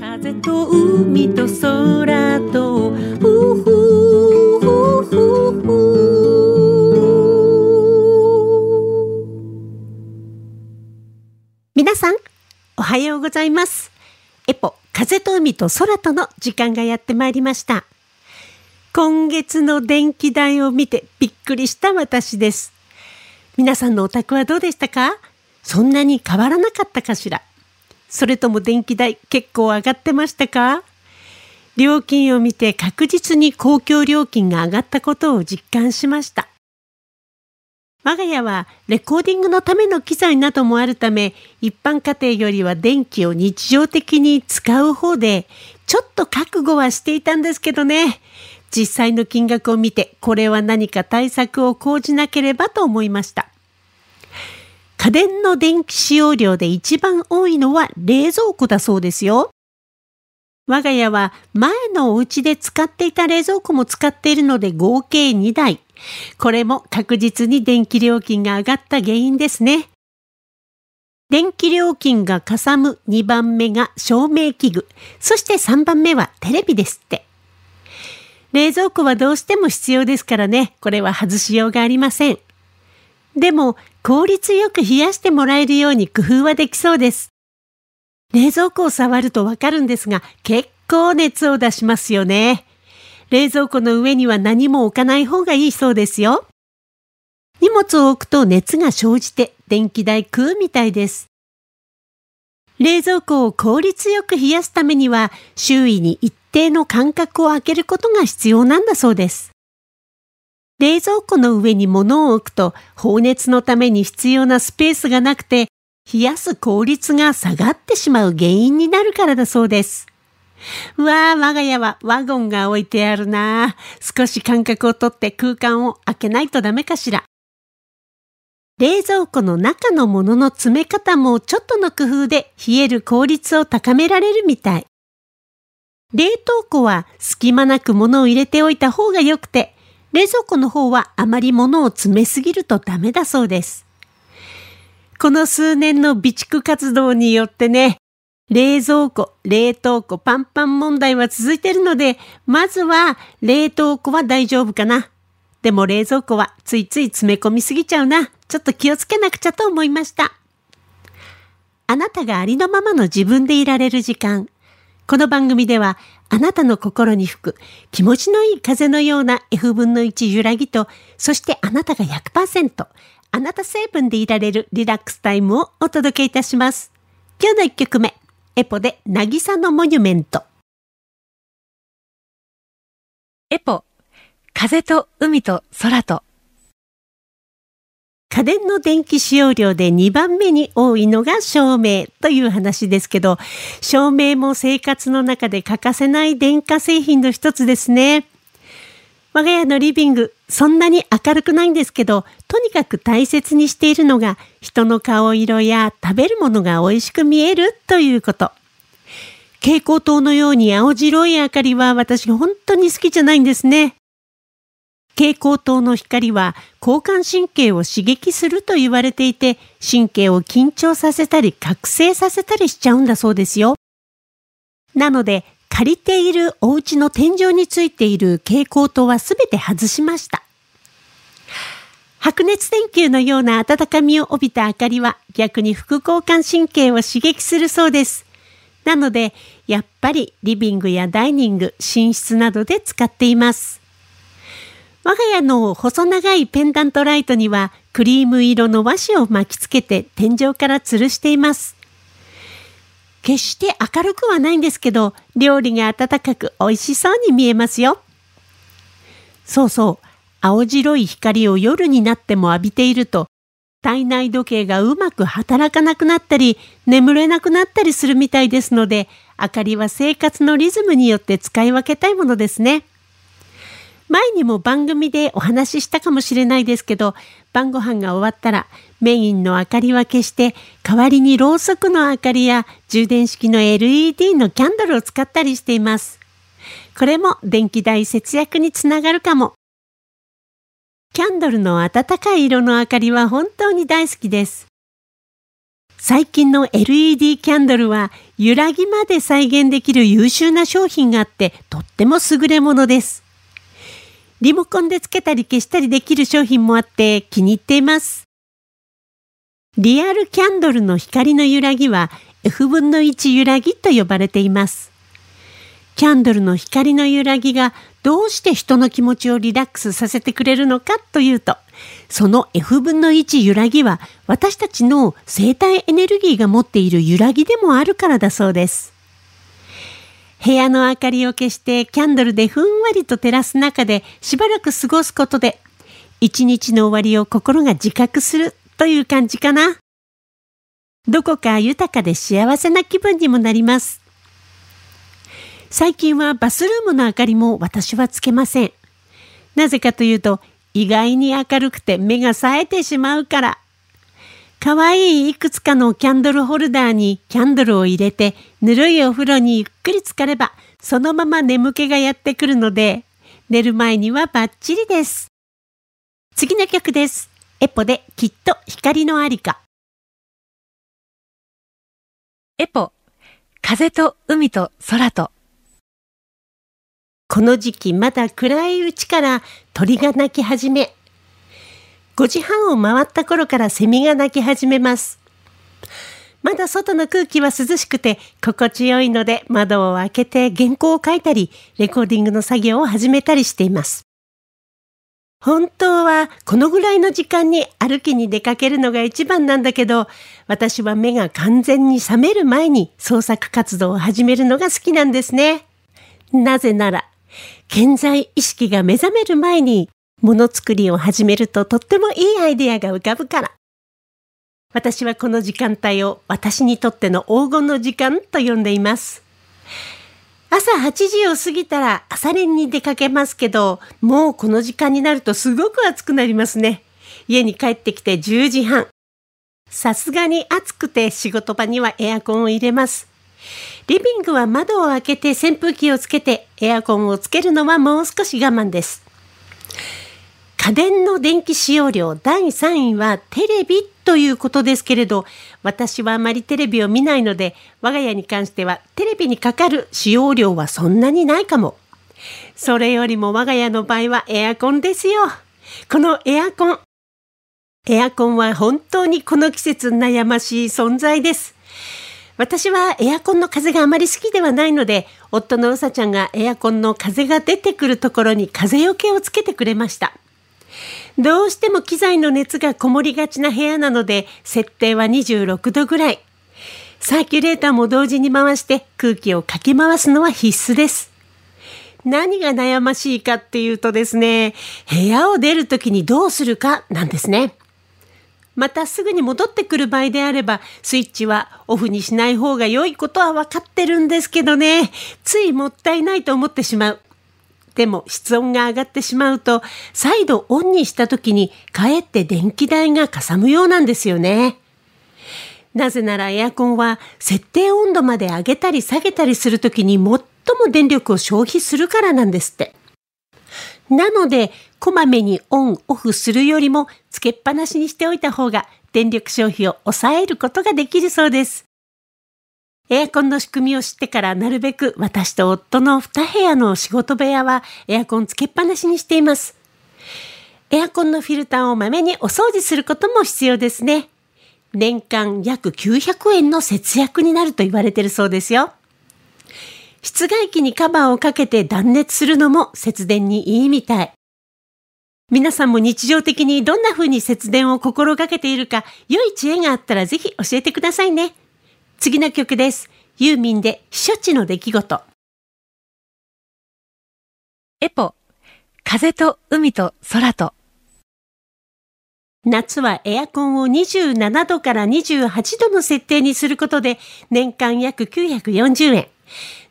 風と海と空とふふふふふ皆さんおはようございます。エポ風と海と空との時間がやってまいりました。今月の電気代を見てびっくりした私です。皆さんのお宅はどうでしたか？そんなに変わらなかったかしら？それとも電気代結構上がってましたか？料金を見て確実に公共料金が上がったことを実感しました。我が家はレコーディングのための機材などもあるため一般家庭よりは電気を日常的に使う方でちょっと覚悟はしていたんですけどね実際の金額を見てこれは何か対策を講じなければと思いました。家電の電気使用量で一番多いのは冷蔵庫だそうですよ。我が家は前のお家で使っていた冷蔵庫も使っているので合計2台。これも確実に電気料金が上がった原因ですね。電気料金がかさむ2番目が照明器具、そして3番目はテレビですって。冷蔵庫はどうしても必要ですからね、これは外しようがありません。でも効率よく冷やしてもらえるように工夫はできそうです。冷蔵庫を触るとわかるんですが、結構熱を出しますよね。冷蔵庫の上には何も置かない方がいいそうですよ。荷物を置くと熱が生じて電気代食うみたいです。冷蔵庫を効率よく冷やすためには周囲に一定の間隔を空けることが必要なんだそうです。冷蔵庫の上に物を置くと放熱のために必要なスペースがなくて冷やす効率が下がってしまう原因になるからだそうです。わあ、我が家はワゴンが置いてあるな少し間隔をとって空間を空けないとダメかしら。冷蔵庫の中のものの詰め方もちょっとの工夫で冷える効率を高められるみたい。冷凍庫は隙間なく物を入れておいた方が良くて、冷蔵庫の方はあまり物を詰めすぎるとダメだそうです。この数年の備蓄活動によってね、冷蔵庫、冷凍庫パンパン問題は続いてるので、まずは冷凍庫は大丈夫かな。でも冷蔵庫はついつい詰め込みすぎちゃうな。ちょっと気をつけなくちゃと思いました。あなたがありのままの自分でいられる時間。この番組ではあなたの心に吹く気持ちのいい風のような F 分の1揺らぎと、そしてあなたが100%、あなた成分でいられるリラックスタイムをお届けいたします。今日の1曲目、エポで渚のモニュメント。エポ、風と海と空と。家電の電気使用量で2番目に多いのが照明という話ですけど、照明も生活の中で欠かせない電化製品の一つですね。我が家のリビング、そんなに明るくないんですけど、とにかく大切にしているのが人の顔色や食べるものが美味しく見えるということ。蛍光灯のように青白い明かりは私本当に好きじゃないんですね。蛍光灯の光は交感神経を刺激すると言われていて、神経を緊張させたり覚醒させたりしちゃうんだそうですよ。なので、借りているお家の天井についている蛍光灯はすべて外しました。白熱電球のような温かみを帯びた明かりは逆に副交感神経を刺激するそうです。なので、やっぱりリビングやダイニング、寝室などで使っています。我が家の細長いペンダントライトにはクリーム色の和紙を巻きつけて天井から吊るしています。決して明るくはないんですけど、料理が温かく美味しそうに見えますよ。そうそう、青白い光を夜になっても浴びていると、体内時計がうまく働かなくなったり、眠れなくなったりするみたいですので、明かりは生活のリズムによって使い分けたいものですね。前にも番組でお話ししたかもしれないですけど、晩ご飯が終わったらメインの明かりは消して、代わりにろうそくの明かりや充電式の LED のキャンドルを使ったりしています。これも電気代節約につながるかも。キャンドルの暖かい色の明かりは本当に大好きです。最近の LED キャンドルは揺らぎまで再現できる優秀な商品があってとっても優れものです。リモコンでつけたり消したりできる商品もあって気に入っています。リアルキャンドルの光の揺らぎは F 分の1揺らぎと呼ばれています。キャンドルの光の揺らぎがどうして人の気持ちをリラックスさせてくれるのかというと、その F 分の1揺らぎは私たちの生体エネルギーが持っている揺らぎでもあるからだそうです。部屋の明かりを消してキャンドルでふんわりと照らす中でしばらく過ごすことで一日の終わりを心が自覚するという感じかな。どこか豊かで幸せな気分にもなります。最近はバスルームの明かりも私はつけません。なぜかというと、意外に明るくて目が冴えてしまうから。かわいいいくつかのキャンドルホルダーにキャンドルを入れて、ぬるいお風呂にゆっくり浸かれば、そのまま眠気がやってくるので、寝る前にはバッチリです。次の曲です。エポできっと光のありか。エポ、風と海と空と。この時期まだ暗いうちから鳥が鳴き始め、5時半を回った頃からセミが鳴き始めます。まだ外の空気は涼しくて心地よいので窓を開けて原稿を書いたり、レコーディングの作業を始めたりしています。本当はこのぐらいの時間に歩きに出かけるのが一番なんだけど、私は目が完全に覚める前に創作活動を始めるのが好きなんですね。なぜなら健在意識が目覚める前にものづくりを始めるととってもいいアイデアが浮かぶから。私はこの時間帯を私にとっての黄金の時間と呼んでいます。朝8時を過ぎたら朝練に出かけますけど、もうこの時間になるとすごく暑くなりますね。家に帰ってきて10時半。さすがに暑くて仕事場にはエアコンを入れます。リビングは窓を開けて扇風機をつけてエアコンをつけるのはもう少し我慢です。家電の電気使用量第3位はテレビということですけれど、私はあまりテレビを見ないので、我が家に関してはテレビにかかる使用量はそんなにないかも。それよりも我が家の場合はエアコンですよ。このエアコン。エアコンは本当にこの季節悩ましい存在です。私はエアコンの風があまり好きではないので、夫のうさちゃんがエアコンの風が出てくるところに風よけをつけてくれました。どうしても機材の熱がこもりがちな部屋なので、設定は26度ぐらい。サーキュレーターも同時に回して空気をかき回すのは必須です。何が悩ましいかっていうとですね、部屋を出るときにどうするかなんですね。またすぐに戻ってくる場合であれば、スイッチはオフにしない方が良いことは分かってるんですけどね、ついもったいないと思ってしまう。でも室温が上がってしまうと、再度オンにした時にかえって電気代がかさむようなんですよね。なぜならエアコンは設定温度まで上げたり下げたりするときに最も電力を消費するからなんですって。なので、こまめにオン、オフするよりも、つけっぱなしにしておいた方が、電力消費を抑えることができるそうです。エアコンの仕組みを知ってからなるべく私と夫の2部屋の仕事部屋はエアコンつけっぱなしにしています。エアコンのフィルターをまめにお掃除することも必要ですね。年間約900円の節約になると言われてるそうですよ。室外機にカバーをかけて断熱するのも節電にいいみたい。皆さんも日常的にどんな風に節電を心がけているか、良い知恵があったらぜひ教えてくださいね。次の曲です。ユーミンで避暑地の出来事。エポ、風と海と空と。夏はエアコンを27度から28度の設定にすることで年間約940円。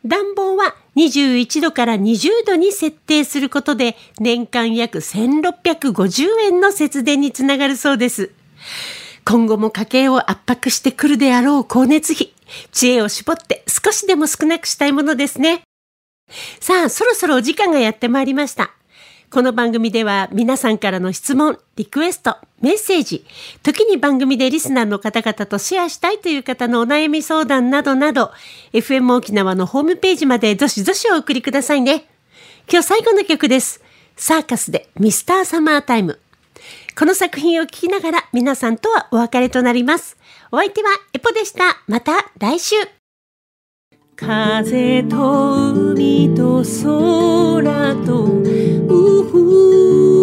暖房は21度から20度に設定することで年間約1650円の節電につながるそうです。今後も家計を圧迫してくるであろう光熱費、知恵を絞って少しでも少なくしたいものですね。さあ、そろそろお時間がやってまいりました。この番組では皆さんからの質問、リクエスト、メッセージ、時に番組でリスナーの方々とシェアしたいという方のお悩み相談などなど、FM 沖縄のホームページまでどしどしお送りくださいね。今日最後の曲です。サーカスでミスターサマータイム。この作品を聴きながら皆さんとはお別れとなります。お相手はエポでした。また来週。風と海と空と、うふ